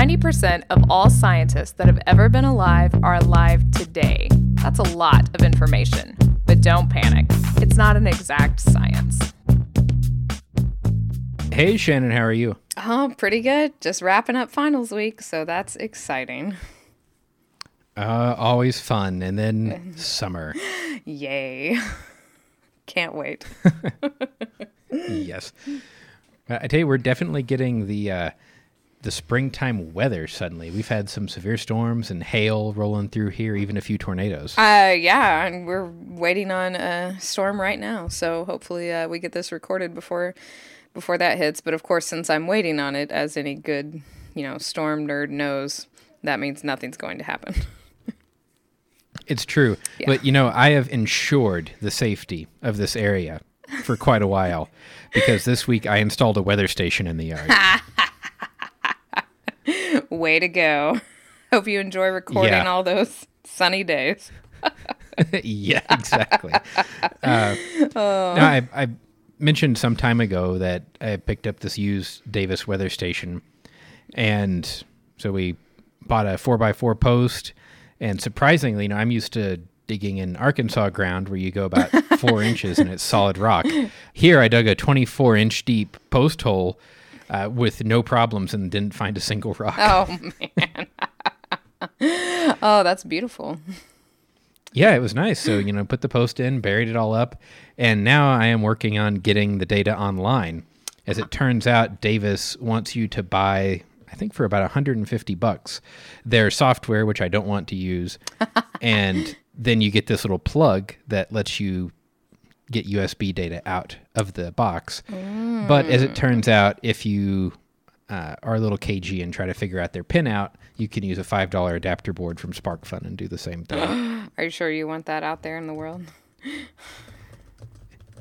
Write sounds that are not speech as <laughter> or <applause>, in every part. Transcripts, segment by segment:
90% of all scientists that have ever been alive are alive today. That's a lot of information. But don't panic, it's not an exact science. Hey, Shannon, how are you? Oh, pretty good. Just wrapping up finals week, so that's exciting. Uh, always fun. And then <laughs> summer. Yay. <laughs> Can't wait. <laughs> yes. Uh, I tell you, we're definitely getting the uh, the springtime weather suddenly. We've had some severe storms and hail rolling through here, even a few tornadoes. Uh, yeah, and we're waiting on a storm right now. So hopefully uh, we get this recorded before before that hits. But of course, since I'm waiting on it, as any good you know storm nerd knows, that means nothing's going to happen. <laughs> It's true. Yeah. But, you know, I have ensured the safety of this area for quite a while because this week I installed a weather station in the yard. <laughs> Way to go! <laughs> Hope you enjoy recording Yeah. all those sunny days. <laughs> yeah, exactly. <laughs> Uh, no, I, I mentioned some time ago that I picked up this used Davis weather station, and so we bought a four x four post. And surprisingly, you know, I'm used to digging in Arkansas ground where you go about four inches and it's solid rock. Here, I dug a 24 inch deep post hole uh, with no problems and didn't find a single rock. <laughs> Oh man. <laughs> oh, that's beautiful. Yeah, it was nice. So, you know, put the post in, buried it all up, and now I am working on getting the data online. As it turns out, Davis wants you to buy, I think for about 150 bucks, their software, which I don't want to use, <laughs> and then you get this little plug that lets you get USB data out of the box. But as it turns out, if you uh, are a little cagey and try to figure out their pin out, you can use a $5 adapter board from SparkFun and do the same thing. <gasps> Are you sure you want that out there in the world? <laughs>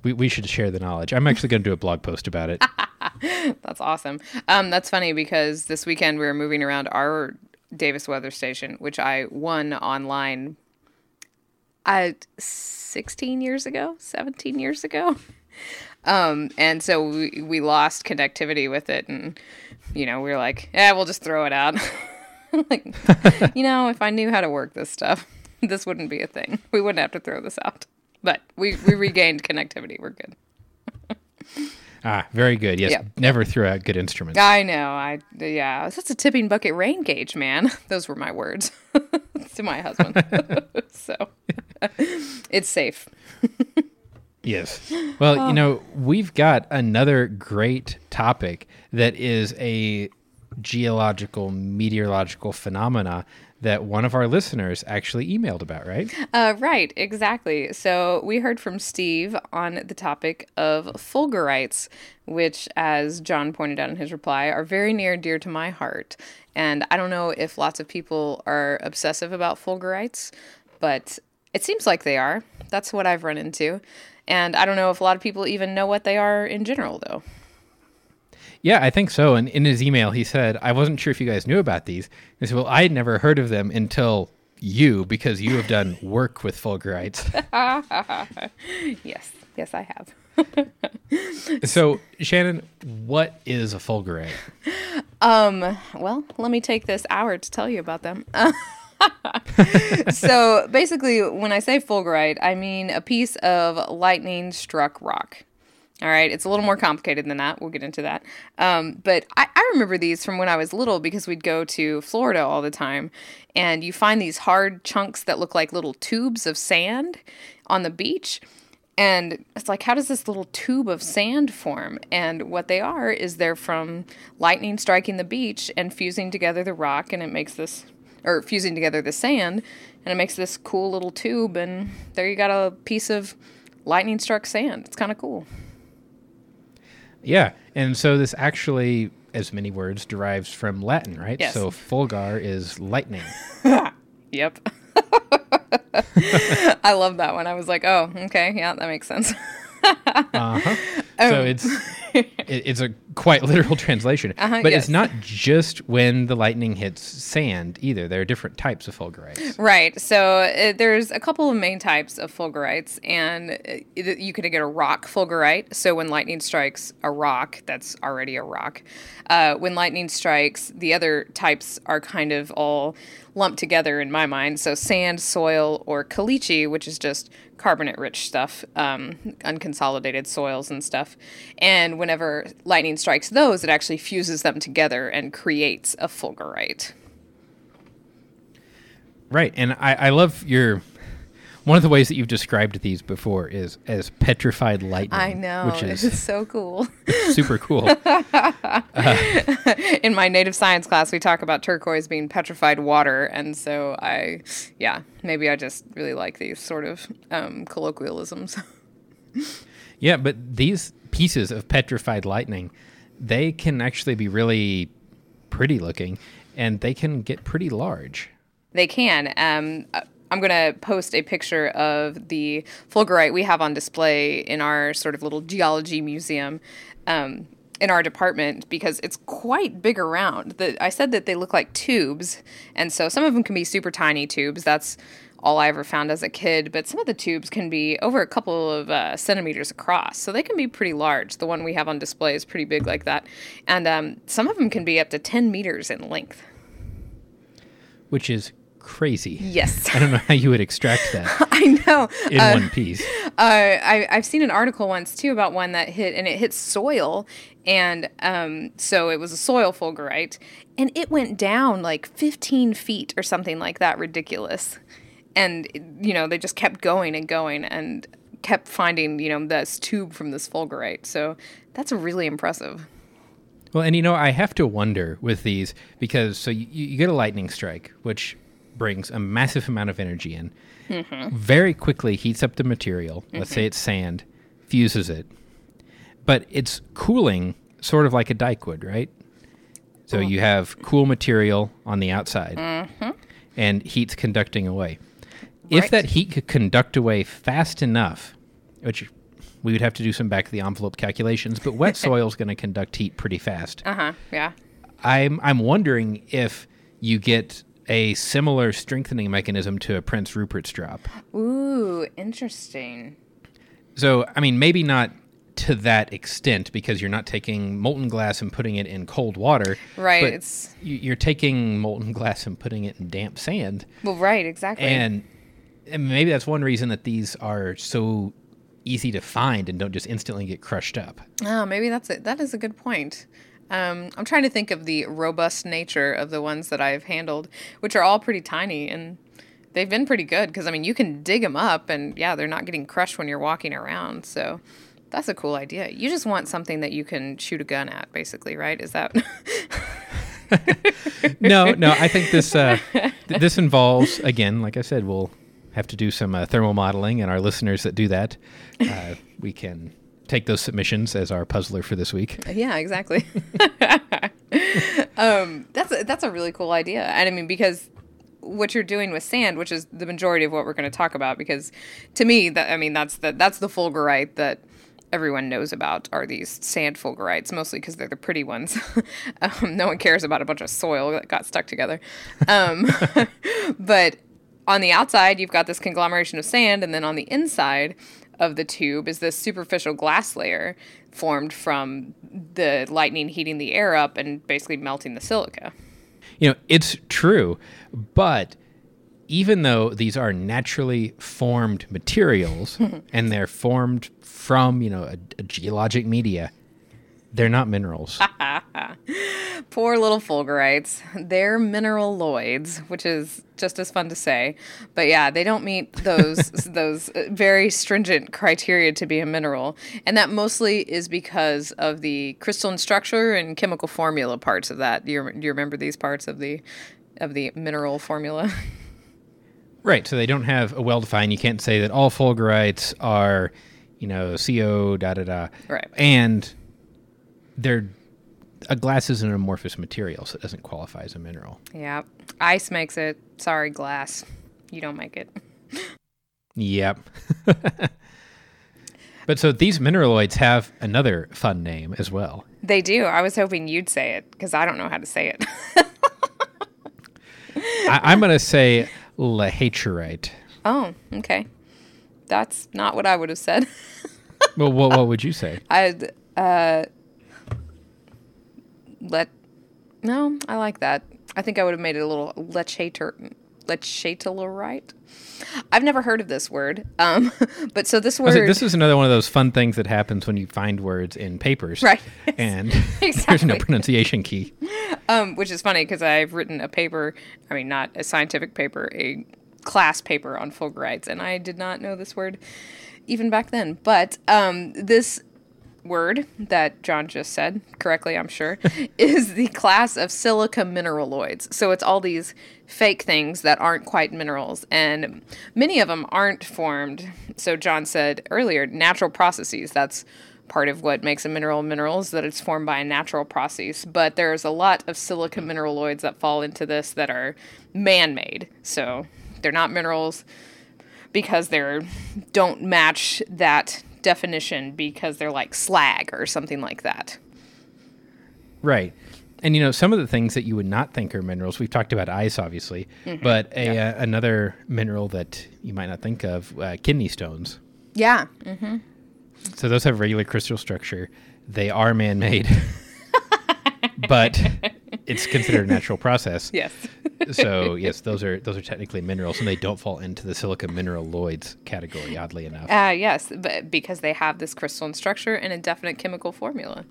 We, we should share the knowledge. I'm actually going to do a blog post about it. <laughs> That's awesome. Um, that's funny because this weekend we were moving around our Davis weather station, which I won online. Uh, 16 years ago, 17 years ago. <laughs> Um, and so we, we lost connectivity with it, and you know we were like, yeah, we'll just throw it out. <laughs> like, <laughs> you know, if I knew how to work this stuff, this wouldn't be a thing. We wouldn't have to throw this out. But we, we regained connectivity. We're good. ah, very good. Yes, Yep. never throw out good instruments. I know. I yeah. That's a tipping bucket rain gauge, man. Those were my words to my husband. so <laughs> it's safe. <laughs> Yes. Well, you know, we've got another great topic that is a geological meteorological phenomena that one of our listeners actually emailed about, right? Uh, right, exactly. So we heard from Steve on the topic of fulgurites, which, as John pointed out in his reply, are very near and dear to my heart. And I don't know if lots of people are obsessive about fulgurites, but it seems like they are. That's what I've run into. And I don't know if a lot of people even know what they are in general, though. Yeah, I think so. And in his email, he said, I wasn't sure if you guys knew about these. He said, Well, I had never heard of them until you, because you have done <laughs> work with fulgurites. <laughs> Yes, yes, I have. <laughs> so, Shannon, what is a fulgurite? Um, well, let me take this hour to tell you about them. <laughs> so basically, when I say fulgurite, I mean a piece of lightning struck rock. All right, it's a little more complicated than that. We'll get into that. Um, but I, I remember these from when I was little because we'd go to Florida all the time, and you find these hard chunks that look like little tubes of sand on the beach. And it's like, how does this little tube of sand form? And what they are is they're from lightning striking the beach and fusing together the rock, and it makes this, or fusing together the sand, and it makes this cool little tube. And there you got a piece of lightning struck sand. It's kind of cool. Yeah. And so this actually, as many words, derives from Latin, right? Yes. So fulgur is lightning. <laughs> Yep. <laughs> I love that one. I was like, oh, okay, yeah, that makes sense. Uh-huh. Oh. <laughs> So it's it- it's a quite <laughs> literal translation. Uh-huh, but yes. it's not just when the lightning hits sand either. There are different types of fulgurites. Right. So uh, there's a couple of main types of fulgurites, and uh, you could get a rock fulgurite. So when lightning strikes a rock, that's already a rock. Uh, when lightning strikes, the other types are kind of all lumped together in my mind. So sand, soil, or caliche, which is just carbonate-rich stuff, um, unconsolidated soils and stuff. And whenever lightning strikes those, it actually fuses them together and creates a fulgurite. Right. And I, I love your. One of the ways that you've described these before is as petrified lightning. I know. Which is so cool. <laughs> super cool. <laughs> in my native science class, we talk about turquoise being petrified water, and so I, yeah, maybe I just really like these sort of um, colloquialisms. <laughs> Yeah, but these pieces of petrified lightning, they can actually be really pretty looking and they can get pretty large. they can. Um, uh, I'm going to post a picture of the fulgurite we have on display in our sort of little geology museum. Um, in our department because it's quite big around. The, I said that they look like tubes, and so some of them can be super tiny tubes. That's all I ever found as a kid, but some of the tubes can be over a couple of uh, centimeters across, so they can be pretty large. The one we have on display is pretty big like that, and um, some of them can be up to 10 meters in length. Which is crazy. Yes. <laughs> I don't know how you would extract that <laughs> I know. in Uh, one piece. <laughs> Uh, I, I've seen an article once too about one that hit, and it hit soil, and um, so it was a soil fulgurite, and it went down like 15 feet or something like that, ridiculous. And you know they just kept going and going and kept finding you know this tube from this fulgurite. So that's really impressive. Well, and you know, I have to wonder with these because so you, you get a lightning strike, which brings a massive amount of energy in, mm-hmm. very quickly heats up the material. Let's say mm-hmm. it's sand, fuses it, but it's cooling sort of like a dike would, right? So you have cool material on the outside, mm-hmm. and heat's conducting away. If Right. that heat could conduct away fast enough, which we would have to do some back of the envelope calculations, but wet <laughs> soil is going to conduct heat pretty fast. Uh huh. Yeah. I'm I'm wondering if you get a similar strengthening mechanism to a Prince Rupert's drop. Ooh, interesting. So I mean, maybe not to that extent because you're not taking molten glass and putting it in cold water. Right, but it's- you- you're taking molten glass and putting it in damp sand, Well, right. Exactly. and, and maybe that's one reason that these are so easy to find and don't just instantly get crushed up. Oh, maybe that's it. That is a good point. Um, I'm trying to think of the robust nature of the ones that I've handled, which are all pretty tiny and they've been pretty good because I mean you can dig them up and yeah they're not getting crushed when you're walking around. So that's a cool idea. You just want something that you can shoot a gun at, basically, right? Is that? <laughs> no, no. I think this uh, <laughs> th- this involves again, like I said, we'll have to do some uh, thermal modeling, and our listeners that do that, uh, <laughs> we can take those submissions as our puzzler for this week. Yeah, exactly. <laughs> um, that's a, that's a really cool idea, and I mean because what you're doing with sand, which is the majority of what we're going to talk about, because to me that I mean that's the that's the fulgurite that everyone knows about are these sand fulgurites, mostly because they're the pretty ones. <laughs> um, no one cares about a bunch of soil that got stuck together, um, but on the outside you've got this conglomeration of sand, and then on the inside of the tube is this superficial glass layer formed from the lightning heating the air up and basically melting the silica. You know, it's true, but even though these are naturally formed materials <laughs> and they're formed from you know a, a geologic media, they're not minerals. <laughs> Poor little fulgurites. They're mineraloids, which is just as fun to say. But yeah, they don't meet those <laughs> those uh, very stringent criteria to be a mineral, and that mostly is because of the crystalline structure and chemical formula parts of that. Do you, do you remember these parts of the of the mineral formula? <laughs> Right. So they don't have a well defined. You can't say that all fulgurites are, you know, CO da da da. Right. And they're a glass is an amorphous material, so it doesn't qualify as a mineral. yeah, ice makes it. Sorry, glass. You don't make it. Yep. <laughs> But so these mineraloids have another fun name as well. They do. I was hoping you'd say it because I don't know how to say it. <laughs> I, I'm going to say lahacherite. oh, okay. That's not what I would have said. <laughs> Well, what, what would you say? I'd uh let no, I like that. I think I would have made it a little lechater lechaterite. I've never heard of this word. Um <laughs> but so this was like, word this is another one of those fun things that happens when you find words in papers. Right. <laughs> And <laughs> there's no pronunciation key. um which is funny because I've written a paper, I mean not a scientific paper, a class paper on fulgurites and I did not know this word even back then. But um this word that John just said correctly, I'm sure, <laughs> is the class of silica mineraloids. So it's all these fake things that aren't quite minerals, and many of them aren't formed. So John said earlier, natural processes. That's part of what makes a mineral a mineral is that it's formed by a natural process. But there's a lot of silica mineraloids that fall into this that are man-made. So they're not minerals because they're don't match that definition because they're like slag or something like that. Right. And you know, some of the things that you would not think are minerals, we've talked about ice, obviously, Mm-hmm. but a, uh, another mineral that you might not think of, uh, kidney stones. Yeah. So those have regular crystal structure. They are man-made, <laughs> but it's considered a natural process. <laughs> Yes. So yes, those are those are technically minerals, and they don't fall into the silica mineraloids category. Oddly enough, Uh, yes, but because they have this crystalline structure and a definite chemical formula.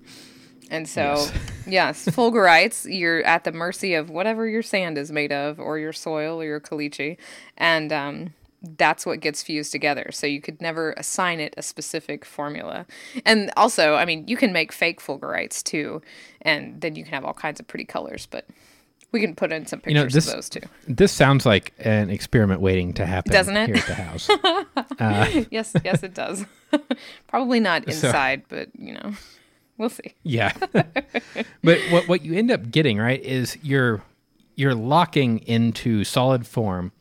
And so, yes, <laughs> fulgurites, you're at the mercy of whatever your sand is made of, or your soil, or your caliche, and um, that's what gets fused together. So you could never assign it a specific formula. And also, I mean, you can make fake fulgurites too, and then you can have all kinds of pretty colors. But we can put in some pictures know, this- of those too. this sounds like an experiment waiting to happen. Doesn't it? Here at the house. <laughs> Uh, <laughs> yes, yes, it does. <laughs> Probably not So- inside, but you know, we'll see. Yeah. but what what you end up getting, right, is you're you're locking into solid form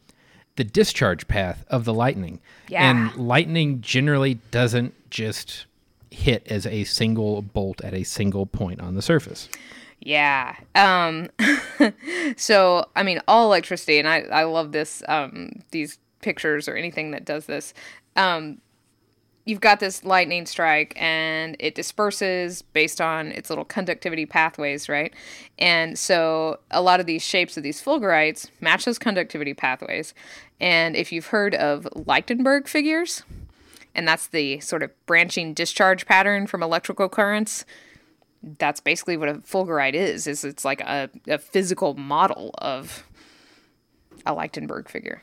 the discharge path of the lightning. Yeah. And lightning generally doesn't just hit as a single bolt at a single point on the surface. Yeah. Um <laughs> so I mean all electricity and I I love this um these pictures or anything that does this. Um you've got this lightning strike and it disperses based on its little conductivity pathways, right? And so a lot of these shapes of these fulgurites match those conductivity pathways. And if you've heard of Lichtenberg figures, and that's the sort of branching discharge pattern from electrical currents, that's basically what a fulgurite is is it's like a, a physical model of a lichtenberg figure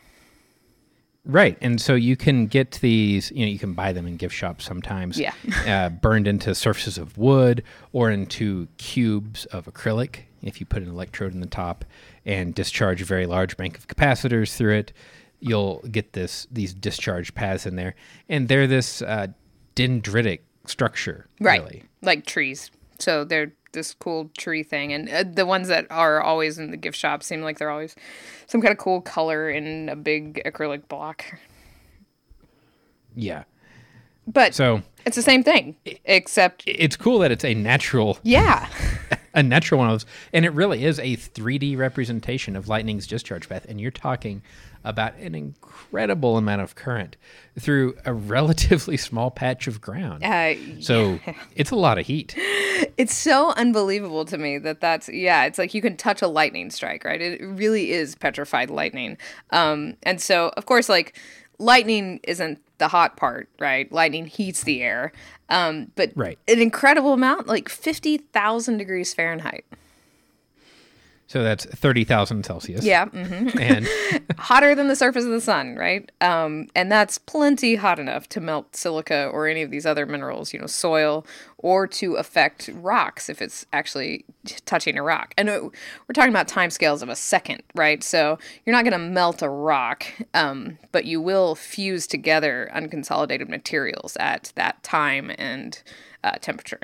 Right. And so you can get these, you know, you can buy them in gift shops sometimes. Yeah. <laughs> uh, burned into surfaces of wood or into cubes of acrylic if you put an electrode in the top and discharge a very large bank of capacitors through it. You'll get this these discharge paths in there. And they're this uh, dendritic structure, right really. like trees so they're this cool tree thing and uh, the ones that are always in the gift shop seem like they're always some kind of cool color in a big acrylic block Yeah. But So it's the same thing except it's cool that it's a natural <laughs> yeah a natural one of those. And it really is a 3D representation of lightning's discharge path. And you're talking about an incredible amount of current through a <laughs> relatively small patch of ground. uh, so <laughs> it's a lot of heat. It's so unbelievable to me that that's yeah. It's like you can touch a lightning strike, right? It really is petrified lightning. Um, and so of course, like lightning isn't the hot part, right? Lightning heats the air, um, but Right. an incredible amount, like fifty thousand degrees Fahrenheit. So that's 30,000 Celsius. Yeah, hmm And <laughs> hotter than the surface of the sun, right? Um, and that's plenty hot enough to melt silica or any of these other minerals, you know, soil, or to affect rocks if it's actually touching a rock. And uh, we're talking about timescales of a second, right? So you're not going to melt a rock, um, but you will fuse together unconsolidated materials at that time and uh, temperature.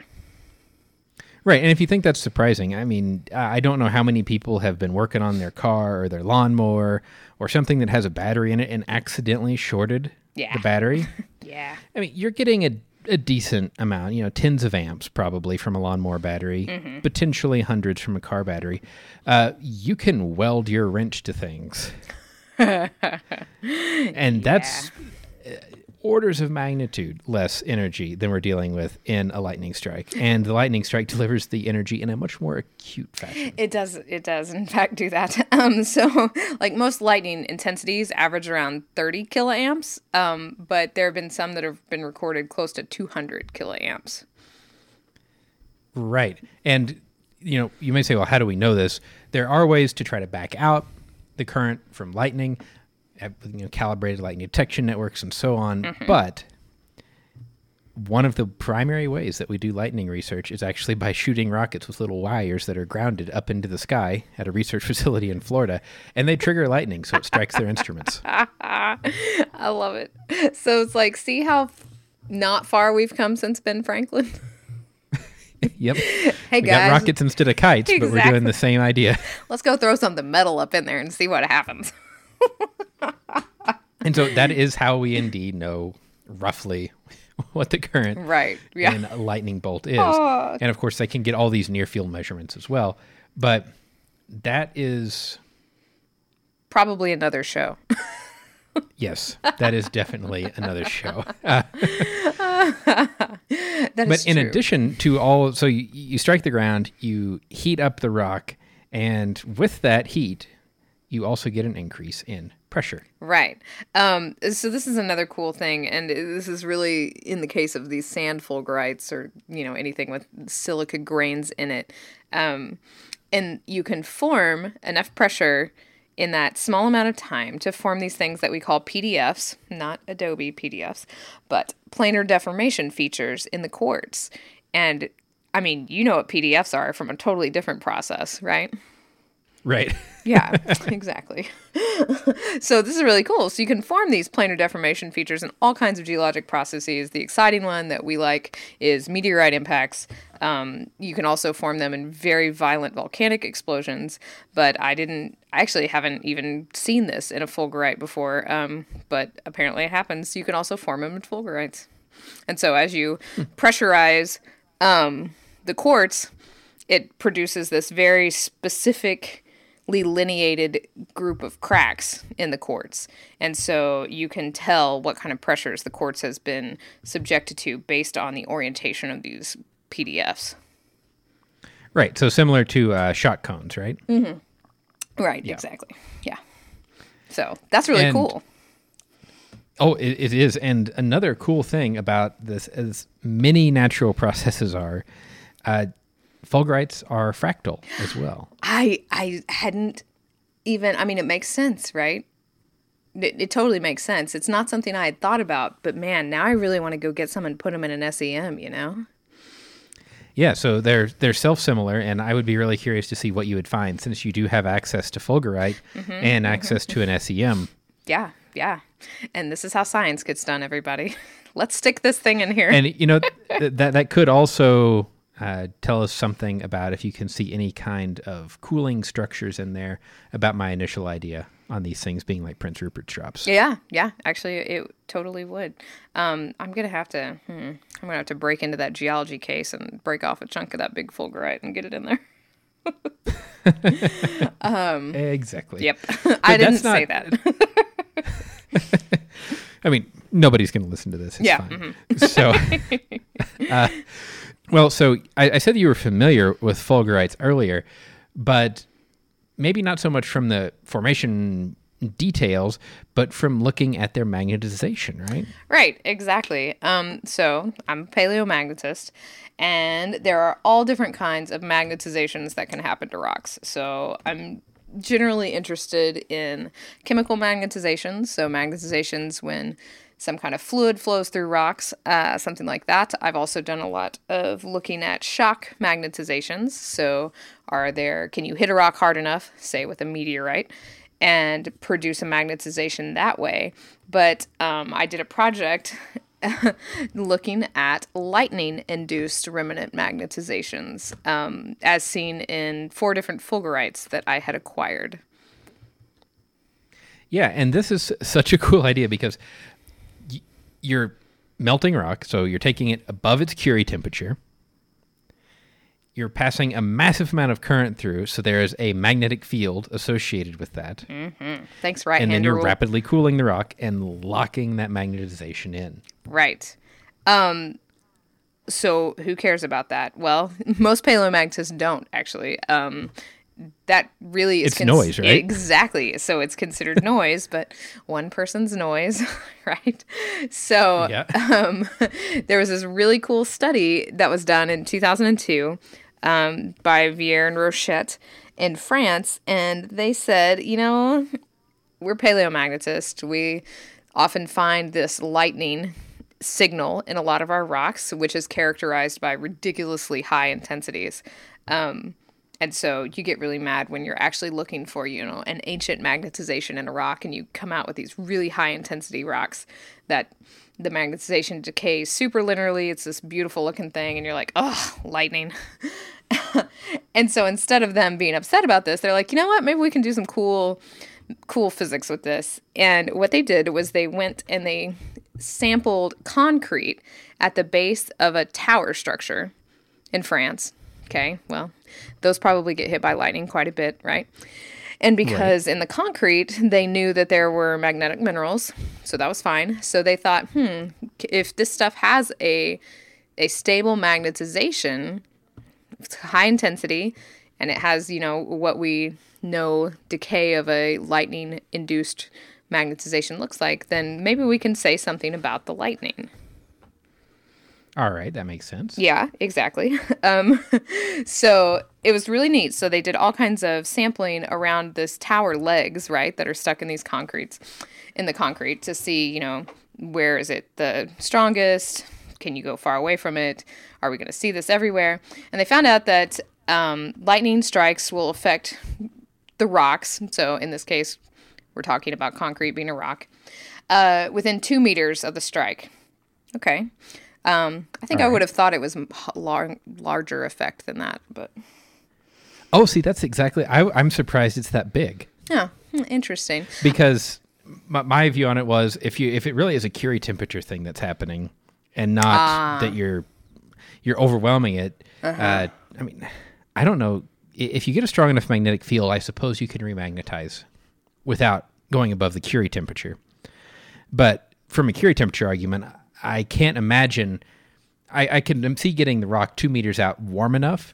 Right, and if you think that's surprising, I mean, I don't know how many people have been working on their car or their lawnmower or something that has a battery in it and accidentally shorted Yeah. the battery. <laughs> Yeah. I mean, you're getting a, a decent amount, you know, tens of amps probably from a lawnmower battery, potentially hundreds from a car battery, uh, you can weld your wrench to things. <laughs> and that's uh, orders of magnitude less energy than we're dealing with in a lightning strike. And the lightning strike delivers the energy in a much more acute fashion. It does. It does, in fact, do that. <laughs> Um, so, like most lightning intensities, average around 30 kiloamps. Um, but there have been some that have been recorded close to 200 kiloamps. Right. And you know, you may say, well, how do we know this? There are ways to try to back out the current from lightning, you know, calibrated lightning detection networks and so on. Mm-hmm. But one of the primary ways that we do lightning research is actually by shooting rockets with little wires that are grounded up into the sky at a research <laughs> facility in Florida, and they trigger lightning so it strikes their instruments. <laughs> I love it. So it's like, see how not far we've come since Ben Franklin. <laughs> Yep. Hey we got rockets instead of kites, but we're doing the same idea. let's go throw something metal up in there and see what happens. <laughs> And so that is how we indeed know roughly <laughs> what the current Right. Yeah. in a lightning bolt is. Oh. And of course, they can get all these near field measurements as well. But that is, Probably another show. yes, that is definitely another show. <laughs> Uh, but in true. addition to all, so you, you strike the ground, you heat up the rock, and with that heat, you also get an increase in pressure. Right. Um, so this is another cool thing, and this is really in the case of these sand fulgurites or you know anything with silica grains in it. Um, and you can form enough pressure in that small amount of time to form these things that we call PDFs, not Adobe PDFs, but planar deformation features in the quartz. And I mean, you know what PDFs are from a totally different process, right? Right. Yeah, <laughs> exactly. <laughs> so this is really cool. So you can form these planar deformation features in all kinds of geologic processes. The exciting one that we like is meteorite impacts. Um, you can also form them in very violent volcanic explosions, but I didn't. I actually haven't even seen this in a fulgurite before. Um, but apparently it happens. You can also form them in fulgurites. And so as you pressurize um, the quartz, it produces this very specific lineated group of cracks in the quartz. And so you can tell what kind of pressures the quartz has been subjected to based on the orientation of these PDFs. Right. So similar to uh, shatter cones, right? Right, exactly. Yeah. So that's really And- cool. Oh, it, it is. And another cool thing about this, as many natural processes are, uh, fulgurites are fractal as well. I I hadn't even I mean it makes sense, right? It, it totally makes sense. It's not something I had thought about, but man, now I really want to go get some and put them in an SEM, you know? Yeah, so they're they're self similar, and I would be really curious to see what you would find since you do have access to fulgurite mm-hmm, and mm-hmm. access to an SEM. Yeah, yeah. And this is how science gets done, everybody. <laughs> Let's stick this thing in here. And you know th- that that could also uh, tell us something about if you can see any kind of cooling structures in there. About my initial idea on these things being like Prince Rupert drops. yeah, yeah. Actually, it totally would. Um, I'm gonna have to. Hmm, I'm gonna have to break into that geology case and break off a chunk of that big fulgurite and get it in there. <laughs> Exactly. Yep, <laughs> I didn't not- say that. <laughs> I mean, nobody's going to listen to this. It's Yeah, mm-hmm. fine. So, uh, well, so I, I said that you were familiar with fulgurites earlier, but maybe not so much from the formation details, but from looking at their magnetization, right? Right, exactly. Um, so I'm a paleomagnetist, and there are all different kinds of magnetizations that can happen to rocks. So I'm generally interested in chemical magnetizations. So magnetizations when some kind of fluid flows through rocks, uh, something like that. I've also done a lot of looking at shock magnetizations. So are there? Can you hit a rock hard enough, say with a meteorite? and produce a magnetization that way. But um, I did a project <laughs> looking at lightning induced remnant magnetizations, um, as seen in four different fulgurites that I had acquired. Yeah, and this is such a cool idea because you're melting rock. So you're taking it above its Curie temperature. You're passing a massive amount of current through, so there is a magnetic field associated with that. Thanks, right and then you're rule. rapidly cooling the rock and locking that magnetization in. Right. Um so who cares about that? Well, <laughs> most paleomagnetists don't actually. Um that really is It's noise, right? Exactly. So it's considered <laughs> noise, but one person's noise, <laughs> right? So Yeah. um, <laughs> there was this really cool study that was done in 2002 um, by Verrier and Rochette in France, and they said, you know, we're paleomagnetists. We often find this lightning signal in a lot of our rocks, which is characterized by ridiculously high intensities. Um, and so you get really mad when you're actually looking for, you know, an ancient magnetization in a rock and you come out with these really high intensity rocks that the magnetization decays super linearly. It's this beautiful looking thing, and you're like, oh, lightning. <laughs> and so instead of them being upset about this, they're like, you know what? Maybe we can do some cool, cool physics with this. And what they did was they went and they sampled concrete at the base of a tower structure in France. Okay, well, those probably get hit by lightning quite a bit, right? And because in the concrete, they knew that there were magnetic minerals, so that was fine. So they thought, hmm, if this stuff has a a stable magnetization, high intensity, and it has, you know, what we know decay of a lightning induced magnetization looks like, then maybe we can say something about the lightning. All right, that makes sense. Yeah, exactly. <laughs> Um, <laughs> so it was really neat. So they did all kinds of sampling around this tower legs, right, that are stuck in these concretes, in the concrete to see, you know, where is it the strongest? Can you go far away from it? Are we going to see this everywhere? And they found out that um, lightning strikes will affect the rocks. So in this case, we're talking about concrete being a rock uh, within two meters of the strike. Okay. Um, I think I would have thought it was lar- larger effect than that, but Oh, see, that's exactly. I, I'm surprised it's that big yeah, hmm, interesting. because my, my view on it was if you if it really is a Curie temperature thing that's happening and not Ah. that you're you're overwhelming it. Uh-huh. Uh, I mean, I don't know if you get a strong enough magnetic field. I suppose you can remagnetize without going above the Curie temperature. But from a Curie temperature argument, I can't imagine. I, I can see getting the rock two meters out warm enough,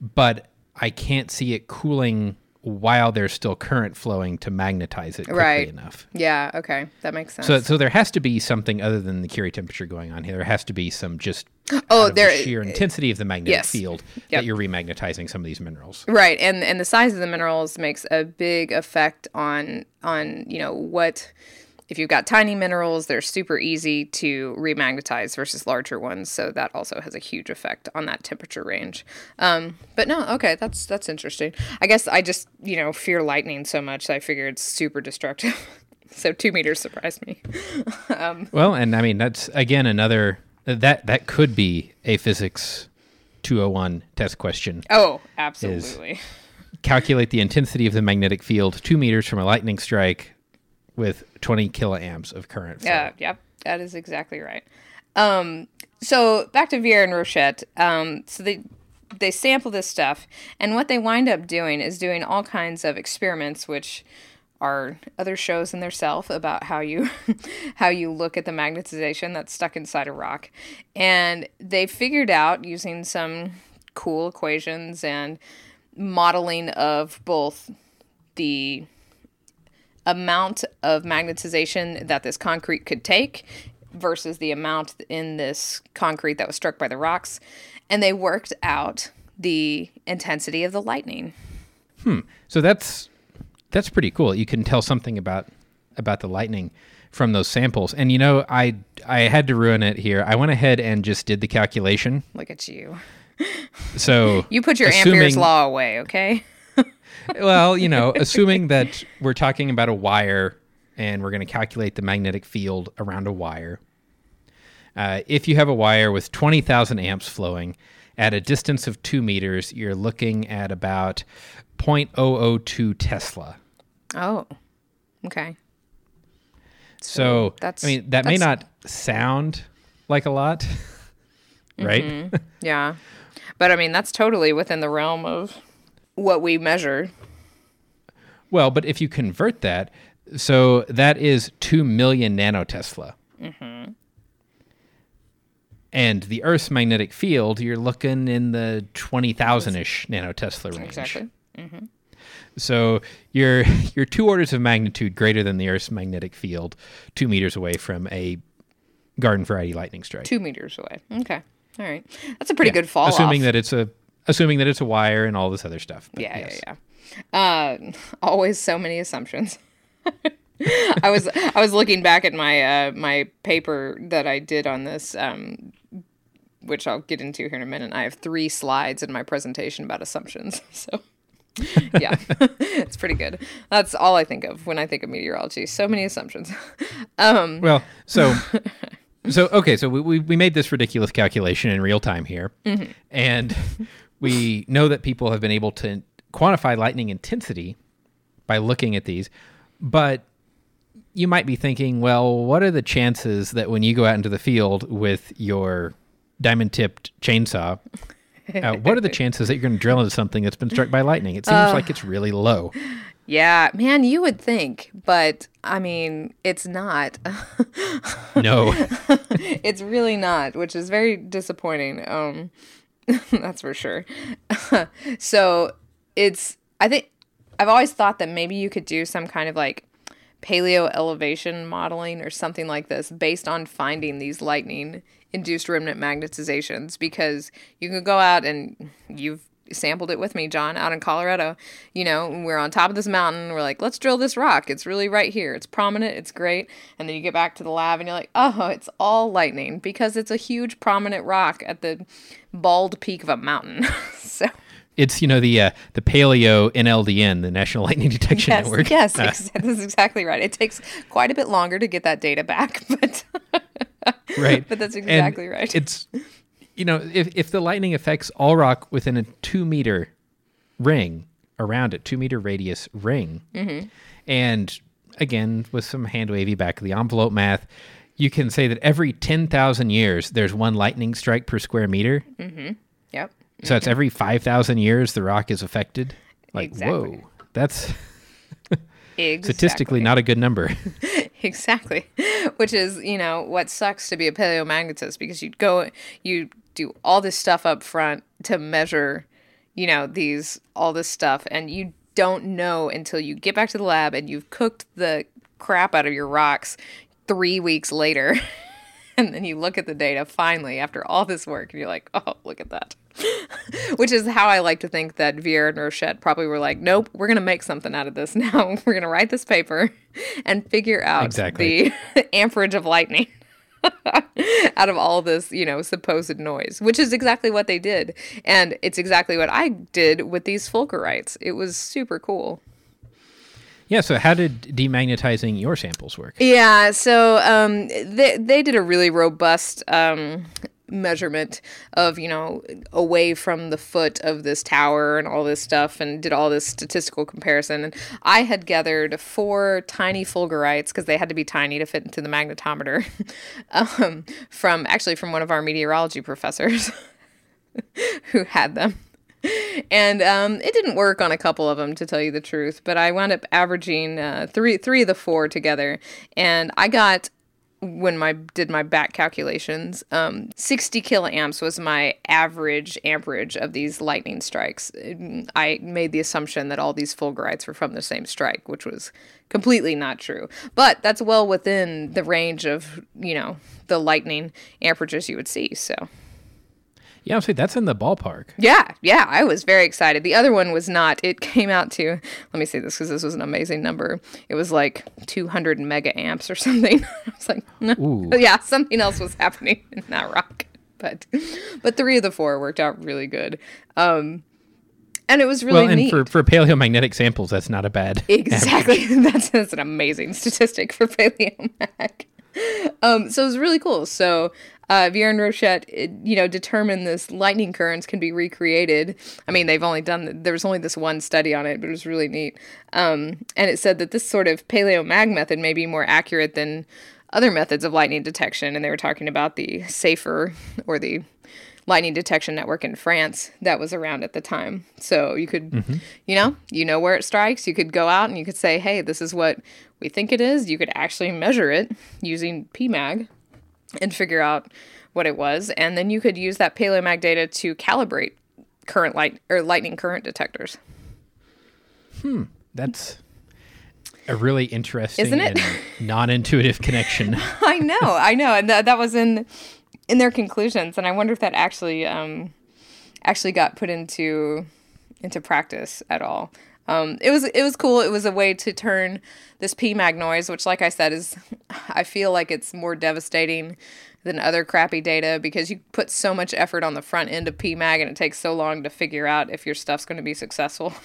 but I can't see it cooling while there's still current flowing to magnetize it quickly Right. enough. Yeah, okay, that makes sense. So, so there has to be something other than the Curie temperature going on here. There has to be some just <gasps> oh, of the there, sheer intensity of the magnetic yes. field Yep. that you're remagnetizing some of these minerals. right, and and the size of the minerals makes a big effect on on you know what. If you've got tiny minerals, they're super easy to remagnetize versus larger ones, so that also has a huge effect on that temperature range. Um, but no, okay, that's that's interesting. I guess I just you know fear lightning so much, that I figure it's super destructive. <laughs> so two meters surprised me. <laughs> Well, and I mean that's again another that that could be a physics 201 test question. Oh, absolutely. <laughs> Calculate the intensity of the magnetic field 2 meters from a lightning strike with 20 kiloamps of current. Yeah, yep, that is exactly right. Um, so back to Verrier and Rochette. Um, so they they sample this stuff, and what they wind up doing is doing all kinds of experiments, which are other shows in their self about how you <laughs> how you look at the magnetization that's stuck inside a rock, and they figured out using some cool equations and modeling of both the amount of magnetization that this concrete could take versus the amount in this concrete that was struck by the rocks. And they worked out the intensity of the lightning. Hmm. So that's that's pretty cool. You can tell something about about the lightning from those samples. And you know, I I had to ruin it here. I went ahead and just did the calculation. Look at you. So <laughs> You put your assuming- Ampere's law away, okay? Well, you know, assuming that we're talking about a wire and we're going to calculate the magnetic field around a wire. Uh, if you have a wire with 20,000 amps flowing at a distance of two meters, you're looking at about 0.002 Tesla. Oh. Okay. So, that's- I mean, that may not sound like a lot, <laughs> right? Mm-hmm. Yeah. But I mean, that's totally within the realm of what we measure. Well, but if you convert that, so that is 2 million nanotesla. Mm-hmm. And the Earth's magnetic field, you're looking in the 20,000 ish nanotesla range. Exactly. So you're <laughs> you're two orders of magnitude greater than the Earth's magnetic field, two meters away from a garden variety lightning strike. Two meters away. Okay. All right. That's a pretty Yeah. good fall Assuming off. that it's a assuming that it's a wire and all this other stuff. But Yeah, yes. yeah, yeah. Uh, <laughs> always so many assumptions. <laughs> I was I was looking back at my uh, my paper that I did on this, um, which I'll get into here in a minute. I have three slides in my presentation about assumptions. <laughs> So, yeah, it's pretty good. That's all I think of when I think of meteorology. So many assumptions. Um, Well, so so okay, so we, we we made this ridiculous calculation in real time here, Mm-hmm. and we know that people have been able to quantify lightning intensity by looking at these, but you might be thinking, well, what are the chances that when you go out into the field with your diamond tipped chainsaw, uh, what are the chances that you're going to drill into something that's been struck by lightning? It seems Uh. like it's really low. yeah, man, you would think, but I mean, it's not. No. <laughs> it's really not, which is very disappointing. Um, <laughs> that's for sure. <laughs> so it's, I think, I've always thought that maybe you could do some kind of like paleo elevation modeling or something like this based on finding these lightning induced remnant magnetizations because you can go out and you've sampled it with me john out in colorado. You know we're on top of this mountain. We're like let's drill this rock. It's really right here. It's prominent. It's great. And then you get back to the lab and you're like oh it's all lightning because it's a huge prominent rock at the bald peak of a mountain. <laughs> So It's you know the uh, the paleo NLDN, the National Lightning <laughs> Detection yes Network. yes Uh, ex- that's exactly right. It takes quite a bit longer to get that data back <laughs> but right. But that's And exactly right. It's you know if if the lightning affects all rock within a two meter ring around it, two meter radius ring, Mm-hmm. and again with some hand wavy back of the envelope math. You can say that every 10,000 years, there's one lightning strike per square meter. yep So it's every 5,000 years the rock is affected. Like, Exactly. whoa, that's <laughs> exactly. statistically not a good number. <laughs> exactly which is you know what sucks to be a paleomagnetist because you go you do all this stuff up front to measure you know these all this stuff and you don't know until you get back to the lab and you've cooked the crap out of your rocks three weeks later <laughs> and then you look at the data finally after all this work and you're like oh look at that <laughs> which is how I like to think that Verrier and Rochette probably were like, nope, we're going to make something out of this <laughs> now. We're going to write this paper and figure out Exactly. the amperage of lightning <laughs> out of all this, you know, supposed noise, which is exactly what they did. And it's exactly what I did with these fulgurites. It was super cool. yeah. So how did demagnetizing your samples work? Yeah, so um, they they did a really robust um, measurement of you know away from the foot of this tower and all this stuff, and did all this statistical comparison. And I had gathered four tiny fulgurites because they had to be tiny to fit into the magnetometer <laughs> um, from actually from one of our meteorology professors <laughs> who had them and um, it didn't work on a couple of them to tell you the truth but i wound up averaging uh, three three of the four together and i got when my did my back calculations um, 60 kiloamps was my average amperage of these lightning strikes. I made the assumption that all these fulgurites were from the same strike which was completely not true. But that's well within the range of you know the lightning amperages you would see so Yeah, I'll say that's in the ballpark. yeah, yeah, I was very excited. The other one was not. It <laughs> came out to, let me say this because this was an amazing number. It was like 200 mega amps or <laughs> something. I was like, no. Ooh. <laughs> yeah, something else was happening in that rock. But, but three of the four worked out really good. Um, and it was really well, and neat. for for paleomagnetic samples, that's not a bad. Exactly. that's, that's an amazing statistic for PaleoMag. Um, so it was really cool. So uh, Verrier and Rochette, you know, determined this lightning currents can be recreated. I mean, they've only done, there was only this one study on it, but it was really neat. Um, and it said that this sort of PaleoMag method may be more accurate than other methods of lightning detection, and they were talking about the SAFIR or the lightning detection network in France that was around at the time. So you could, mm-hmm. you know, you know where it strikes. You could go out and you could say, "Hey, this is what we think it is." You could actually measure it using PMAG and figure out what it was, and then you could use that paleomag data to calibrate current light or lightning current detectors. Hmm, that's a really interesting Isn't it? and <laughs> non-intuitive connection. <laughs> I know, I know, and th- that was in in their conclusions, and I wonder if that actually um, actually got put into into practice at all. Um, it was it was cool. It was a way to turn this PMAG noise, which, like I said, is <laughs> I feel like it's more devastating than other crappy data because you put so much effort on the front end of PMAG and it takes so long to figure out if your stuff's going to be successful. <laughs>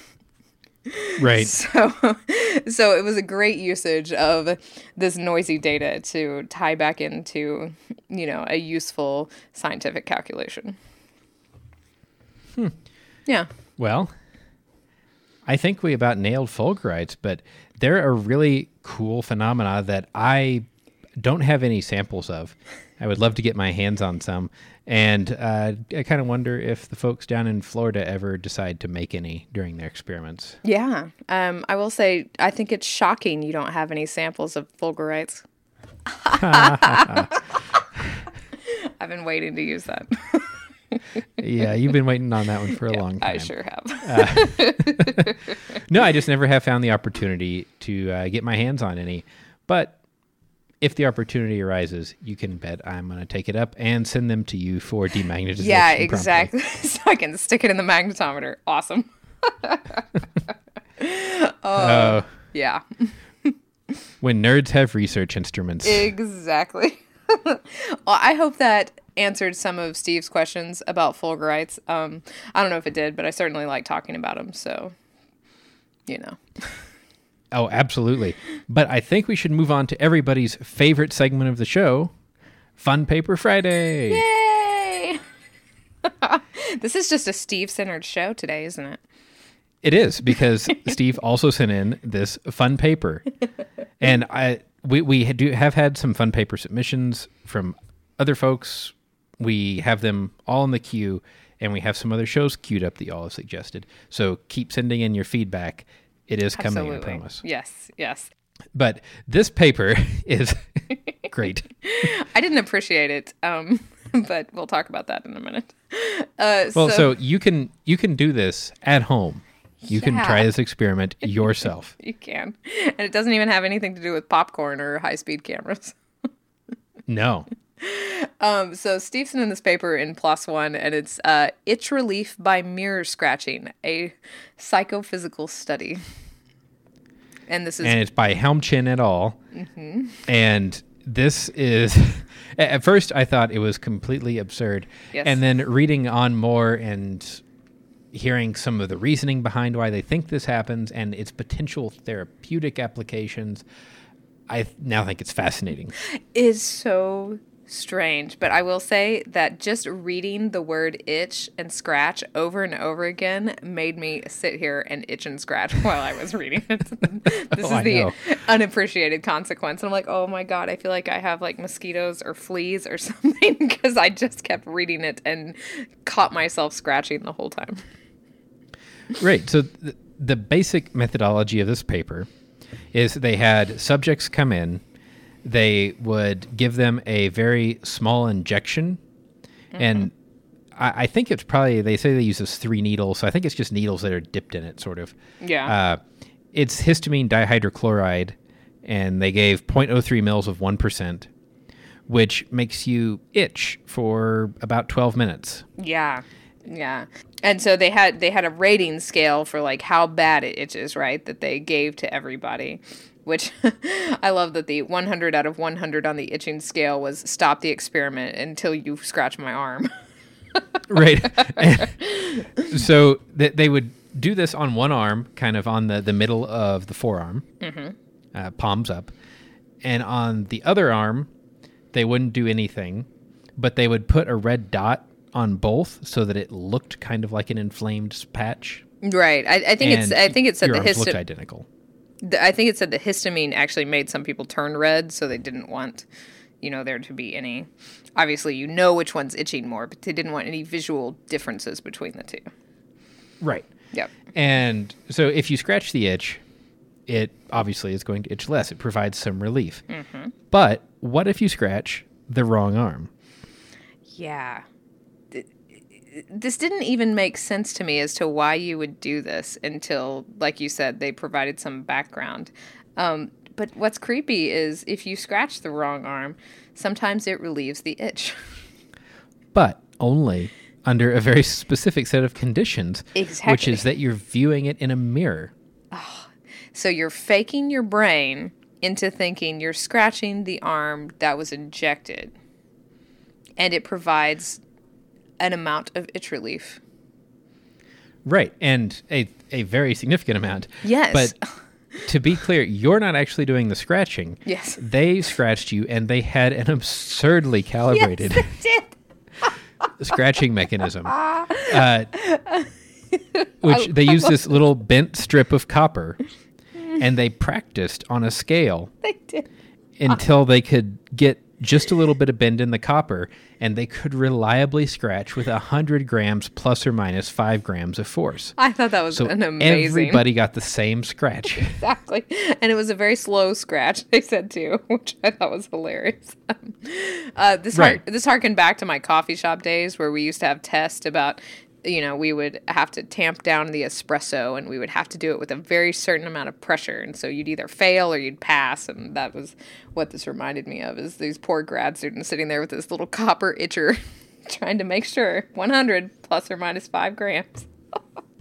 Right. So <laughs> so it was a great usage of this noisy data to tie back into, you know, a useful scientific calculation. Hmm. Yeah. Well, I think we about nailed fulgurites, but they're a really cool phenomena that I don't have any samples of. I would love to get my hands on some. And uh, I kind of wonder if the folks down in Florida ever decide to make any during their experiments. Yeah. Um, I will say, I think it's shocking you don't have any samples of fulgurites. <laughs> I've been waiting to use that. <laughs> yeah, you've been waiting on that one for a yeah, long time. I sure have. uh, <laughs> no, I just never have found the opportunity to uh, get my hands on any. But if the opportunity arises, you can bet I'm going to take it up and send them to you for demagnetization. yeah, exactly. <laughs> so I can stick it in the magnetometer. Awesome. <laughs> oh, uh, yeah. when nerds have research instruments. Exactly. <laughs> well, I hope that answered some of Steve's questions about fulgurites. Um, I don't know if it did, but I certainly like talking about them. So, you know. Oh, absolutely. But I think we should move on to everybody's favorite segment of the show Fun Paper Friday. Yay! <laughs> this is just a Steve centered show today, isn't it? It is because <laughs> Steve also sent in this fun paper. And I we, we do have had some fun paper submissions from other folks. We have them all in the queue, and we have some other shows queued up that y'all have suggested. So keep sending in your feedback it is coming, Absolutely. I promise. Yes, yes. But this paper <laughs> is <laughs> great. <laughs> I didn't appreciate it, um, but we'll talk about that in a minute. Uh, well, so, so, you can you can do this at home. You yeah. can try this experiment <laughs> yourself. <laughs> you can, and it doesn't even have anything to do with popcorn or high speed cameras. <laughs> no. Um, so Steve's in this paper in One, and it's uh, itch relief by mirror scratching, a psychophysical study. And this is and it's by Helmchen et al. Mm-hmm. And this is at first I thought it was completely absurd, yes. and then reading on more and hearing some of the reasoning behind why they think this happens and its potential therapeutic applications. I now think it's fascinating. Is so strange, but I will say that just reading the word itch and scratch over and over again made me sit here and itch and scratch <laughs> while I was reading it. <laughs> this oh, is the know. unappreciated consequence. And I'm like, oh my God, I feel like I have like mosquitoes or fleas or <laughs> something because I just kept reading it and caught myself scratching the whole time. Right. So th- the basic methodology of this paper is they had subjects come in they would give them a very small injection. Mm-hmm. And I, I, think it's probably, they say they use this three needles. So I think it's just needles that are dipped in it, sort of. Yeah. Uh, it's histamine dihydrochloride, and they gave 0.03 mils of 1%, which makes you itch for about 12 minutes. Yeah. Yeah. And so they had they had a rating scale for like how bad it itches, right? That they gave to everybody which <laughs> I love that the 100 out of 100 on the itching scale was stop the experiment until you scratch my arm. <laughs> right. <laughs> so th- they would do this on one arm, kind of on the, the middle of the forearm, mm-hmm. uh, palms up. And on the other arm, they wouldn't do anything, but they would put a red dot on both so that it looked kind of like an inflamed patch. Right. I, I think and it's. I think it said the looked identical The, I think it said the histamine actually made some people turn red, so they didn't want, you know, there to be any. Obviously, you know which one's itching more, but they didn't want any visual differences between the two. Right. Yep. And so if you scratch the itch, it obviously is going to itch less. It provides some relief. Mm-hmm. But what if you scratch the wrong arm? Yeah. Th- This didn't even make sense to me as to why you would do this until, like you said, they provided some background. Um, but what's creepy is if you scratch the wrong arm, sometimes it relieves the itch. But only under a very specific set of conditions, which is that you're viewing it in a mirror. So you're faking your brain into thinking you're scratching the arm that was injected, and it provides an amount of itch relief. Right. And a, a very significant amount. Yes. But to be clear, you're not actually doing the scratching. Yes. They scratched you and they had an absurdly calibrated Did. <laughs> scratching mechanism. Uh, which they used this little bent strip of copper and they practiced on a scale They did. until they could get just a little bit of bend in the copper and they could reliably scratch with 100 grams plus or minus 5 grams of force. I thought that was So an amazing. everybody got the same scratch. <laughs> Exactly. And it was a very slow scratch, <laughs> they said too, which I thought was hilarious. <laughs> uh, this, Right. har- this harkened back to my coffee shop days where we used to have tests about, you know, we would have to tamp down the espresso and we would have to do it with a very certain amount of pressure. And so you'd either fail or you'd pass. And that was what this reminded me of is these poor grad students sitting there with this little copper itcher <laughs> trying to make sure 100 plus or minus five grams.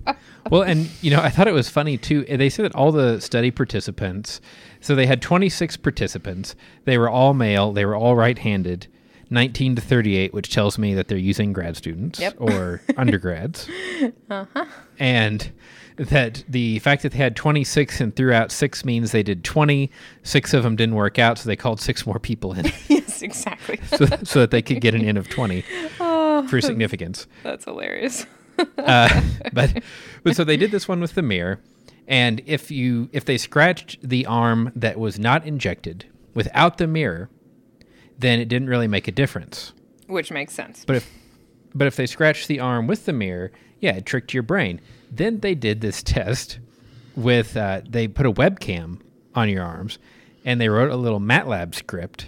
<laughs> well, and you know, I thought it was funny too. Eh, they said that all the study participants, so they had 26 participants. They were all male. They were all right-handed. 19 to 38, which tells me that they're using grad students Yep. or <laughs> undergrads. And that the fact that they had 26 and threw out six means they did 20. Six of them didn't work out, so they called six more people in <laughs> yes, exactly. so, so that they could get an N of 20 <laughs> for significance. That's hilarious. Uh, but but so they did this one with the mirror, and if you if they scratched the arm that was not injected without the mirror, then it didn't really make a difference. Which makes sense. But if but if they scratched the arm with the mirror, yeah, it tricked your brain. Then they did this <laughs> test with uh, they put a webcam on your arms, and they wrote a little MATLAB script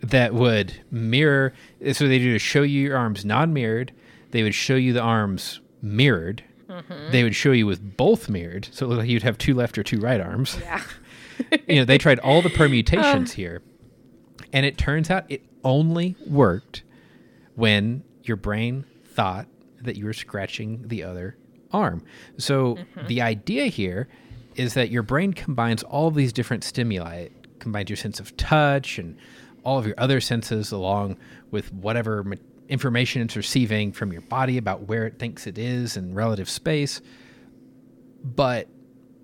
that would mirror. So they do to show you your arms non-mirrored. They would show you the arms mirrored. They would show you with both mirrored, so it looked like you'd have two left or two right arms Yeah. <laughs> you know, they tried all the <laughs> permutations here, and it turns out it only worked when your brain thought that you were scratching the other arm. So mm-hmm. the idea here is that your brain combines all of these different stimuli. It combines your sense of touch and all of your other senses along with whatever ma- information it's receiving from your body about where it thinks it is in relative space. But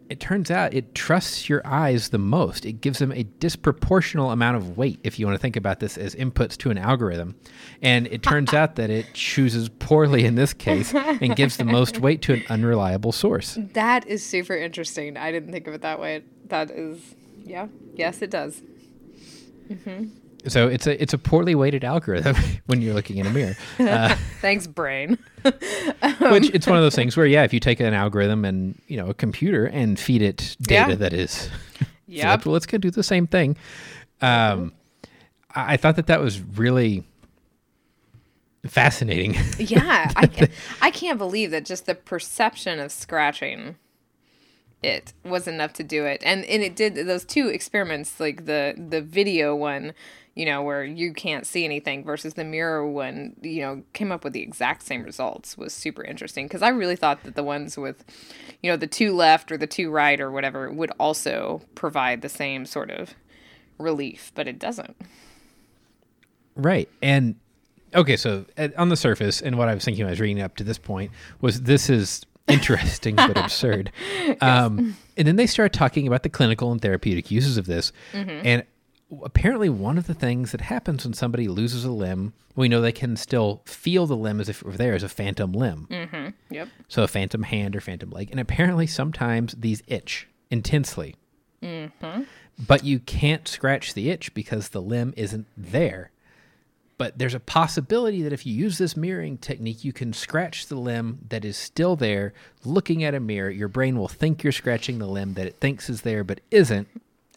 it turns out it trusts your eyes the most. It gives them a disproportional amount of weight, if you want to think about this as inputs to an algorithm. And it turns <laughs> out that it chooses poorly in this case and gives the most weight to an unreliable source. That is super interesting. I didn't think of it that way. That is, yeah. Yes, it does. Mm-hmm. So it's a it's a poorly weighted algorithm <laughs> when you're looking in a mirror. Uh, <laughs> Thanks, brain. <laughs> which it's one of those things where yeah, if you take an algorithm and you know a computer and feed it data Yeah. that is yeah, well, it's to do the same thing. Um, I, I thought that that was really fascinating. Yeah, I can't, I can't believe that just the perception of scratching it was enough to do it. And and it did those two experiments, like the the video one, you know, where you can't see anything versus the mirror one, you know, came up with the exact same results was super interesting because I really thought that the ones with you know, the two left or the two right or whatever would also provide the same sort of relief, but it doesn't. Right. And okay, so at, on the surface, and what I was thinking when I was reading up to this point was this is <laughs> interesting but absurd. <laughs> Um, and then they start talking about the clinical and therapeutic uses of this. And apparently, one of the things that happens when somebody loses a limb, we know they can still feel the limb as if it were there as a phantom limb. Mm-hmm. Yep. So a phantom hand or phantom leg. And apparently, sometimes these itch intensely. Mm-hmm. But you can't scratch the itch because the limb isn't there. But there's a possibility that if you use this mirroring technique, you can scratch the limb that is still there, looking at a mirror. Your brain will think you're scratching the limb that it thinks is there but isn't,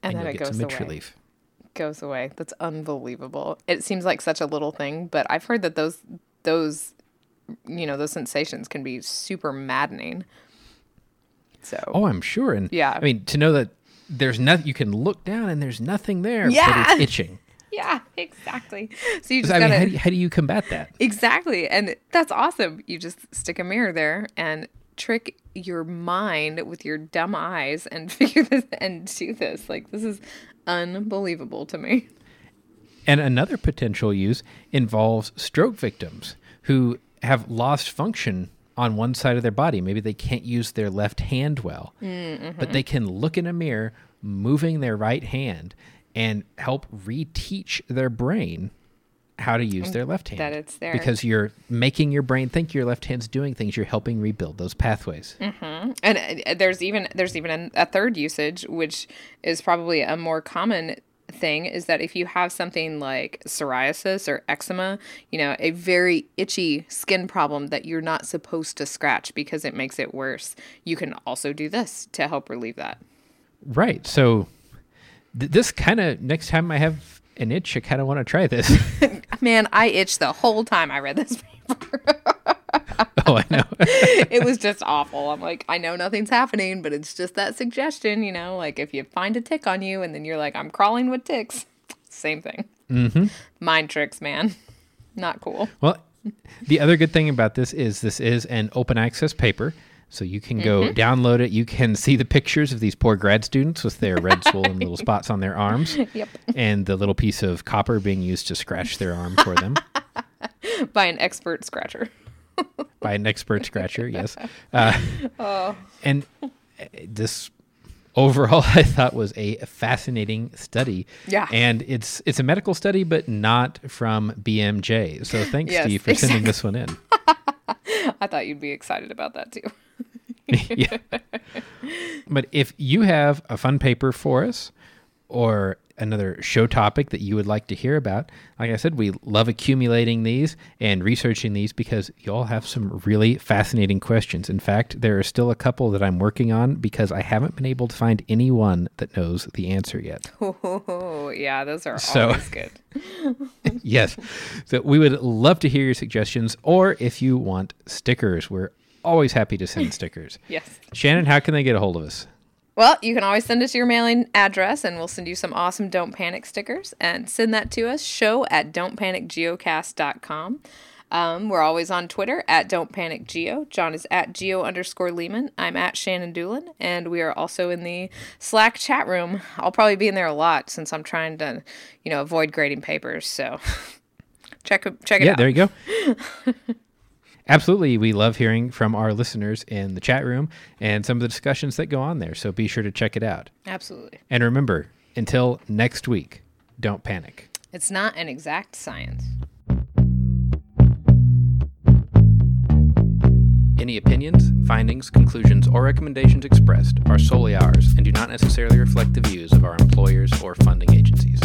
And and, you'll it get some itch away. relief. Goes away. That's unbelievable. It seems like such a little thing, but I've heard that those those you know, those sensations can be super maddening. So Oh, I'm sure. And Yeah. I mean, to know that there's nothing, you can look down and there's nothing there, Yeah. but it's <laughs> itching. yeah, exactly. So you just I gotta how do, you, how do you combat that? Exactly. And that's awesome. You just stick a mirror there and trick your mind with your dumb eyes and <laughs> figure this and do this. Like this is unbelievable to me. And another potential use involves stroke victims who have lost function on one side of their body. Maybe they can't use their left hand well, mm-hmm. but they can look in a mirror, moving their right hand, and help reteach their brain how to use their left hand. that it's there. Because you're making your brain think your left hand's doing things, you're helping rebuild those pathways. And uh, there's even there's even a third usage which is probably a more common thing is that if you have something like psoriasis or eczema, you know, a very itchy skin problem that you're not supposed to scratch because it makes it worse, you can also do this to help relieve that. Right. So th- this kind of next time I have an itch, I kind of want to try this. <laughs> <laughs> Man, I itched the whole time I read this paper. oh, I know. <laughs> it was just awful. I'm like, I know nothing's happening, but it's just that suggestion, you know, like if you find a tick on you and then you're like, I'm crawling with ticks, same thing. Mm-hmm. Mind tricks, man. Not cool. well, the other good thing about this is this is an open access paper. So you can go Mm-hmm. download it. You can see the pictures of these poor grad students with their red <laughs> swollen little spots on their arms Yep. and the little piece of copper being used to scratch their arm for them <laughs> By an expert scratcher. <laughs> by an expert scratcher. Yes. Uh, Oh. and uh, this overall I thought was a fascinating study. Yeah. And it's it's a medical study but not from BMJ. So thanks Yes, Steve for sending this one in. <laughs> I thought you'd be excited about that too. <laughs> yeah. <laughs> But if you have a fun paper for us or another show topic that you would like to hear about, like I said, we love accumulating these and researching these because you all have some really fascinating questions. In fact, there are still a couple that I'm working on because I haven't been able to find anyone that knows the answer yet. <laughs> Oh, yeah, those are So- always good. <laughs> yes. So we would love to hear your suggestions or if you want stickers, we're always happy to send <laughs> stickers. Yes. Shannon, how can they get a hold of us? Well, you can always send us your mailing address and we'll send you some awesome Don't Panic stickers and send that to us, show at don'tpanicgeocast.com. Um, we're always on Twitter at Don't Panic Geo. John is at Geo underscore Leeman. I'm at Shannon Dulin. And we are also in the Slack chat room. I'll probably be in there a lot since I'm trying to, you know, avoid grading papers. So <laughs> check, check it yeah, out. there you go. <laughs> Absolutely. We love hearing from our listeners in the chat room and some of the discussions that go on there. So be sure to check it out. Absolutely. And remember, until next week, don't panic. It's not an exact science. Any opinions, findings, conclusions, or recommendations expressed are solely ours and do not necessarily reflect the views of our employers or funding agencies.